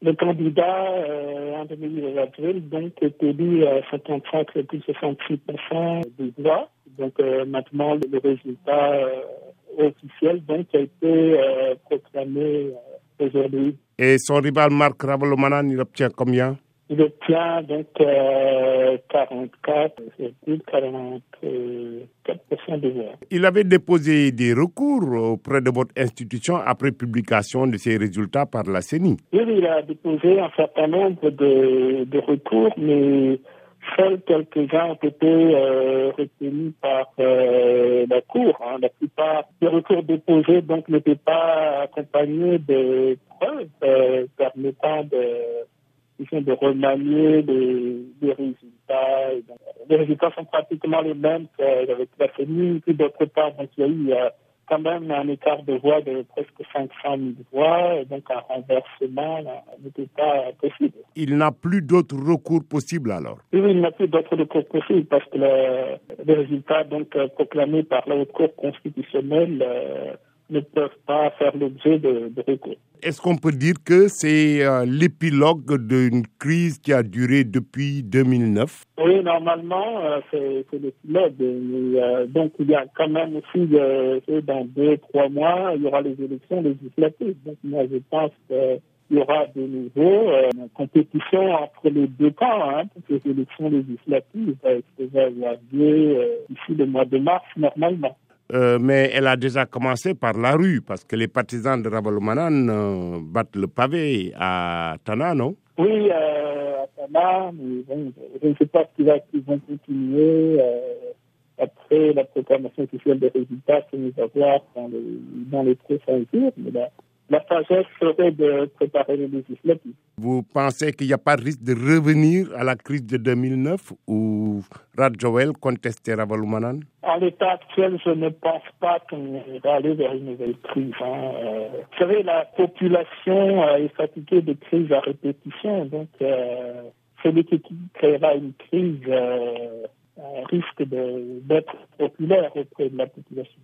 Le candidat euh, André donc est élu à 55,66% des voix. Donc euh, maintenant le résultat euh, officiel donc a été euh, proclamé aujourd'hui. Et son rival Marc Ravalomanan, il obtient combien? Il obtient donc euh, 44, 44% Il avait déposé des recours auprès de votre institution après publication de ses résultats par la CENI. Oui, il a déposé un certain nombre de, de recours, mais seuls quelques-uns ont été retenus par la Cour. La plupart des recours déposés donc n'étaient pas accompagnés de preuves permettant de de remanier les résultats. Les résultats sont pratiquement les mêmes qu'avec la FMI. Puis d'autre part, donc, il y a eu euh, quand même un écart de voix de presque 500 000 voix, donc un renversement n'était pas possible. Il n'a plus d'autres recours possibles alors Oui, il n'a plus d'autres recours possibles parce que les résultats donc, euh, proclamés par la Haute Cour constitutionnelle euh, ne peuvent pas faire l'objet de, de recours. Est-ce qu'on peut dire que c'est euh, l'épilogue d'une crise qui a duré depuis 2009 Oui, normalement, euh, c'est l'épilogue. Euh, donc, il y a quand même aussi, dans deux, trois mois, il y aura les élections législatives. Donc, moi, je pense qu'il y aura de nouveau une compétition entre les deux camps hein, pour les élections législatives qui va avoir lieu ici le mois de mars, normalement. Euh, mais elle a déjà commencé par la rue, parce que les partisans de Ravalomanan euh, battent le pavé à Tana, non? Oui, euh, à Tana, mais bon, je ne sais pas s'ils vont continuer après la proclamation officielle des résultats que nous avons dans les, dans les prochains jours. Mais là, la sagesse serait de préparer les législatives. Vous pensez qu'il n'y a pas de risque de revenir à la crise de 2009 où Rad Joel contestait Ravalomanan En l'état actuel, je ne pense pas qu'on va aller vers une nouvelle crise. Hein. Euh, vous savez, la population euh, est fatiguée de crises à répétition, donc euh, celui qui créera une crise risque d'être populaire auprès de la population.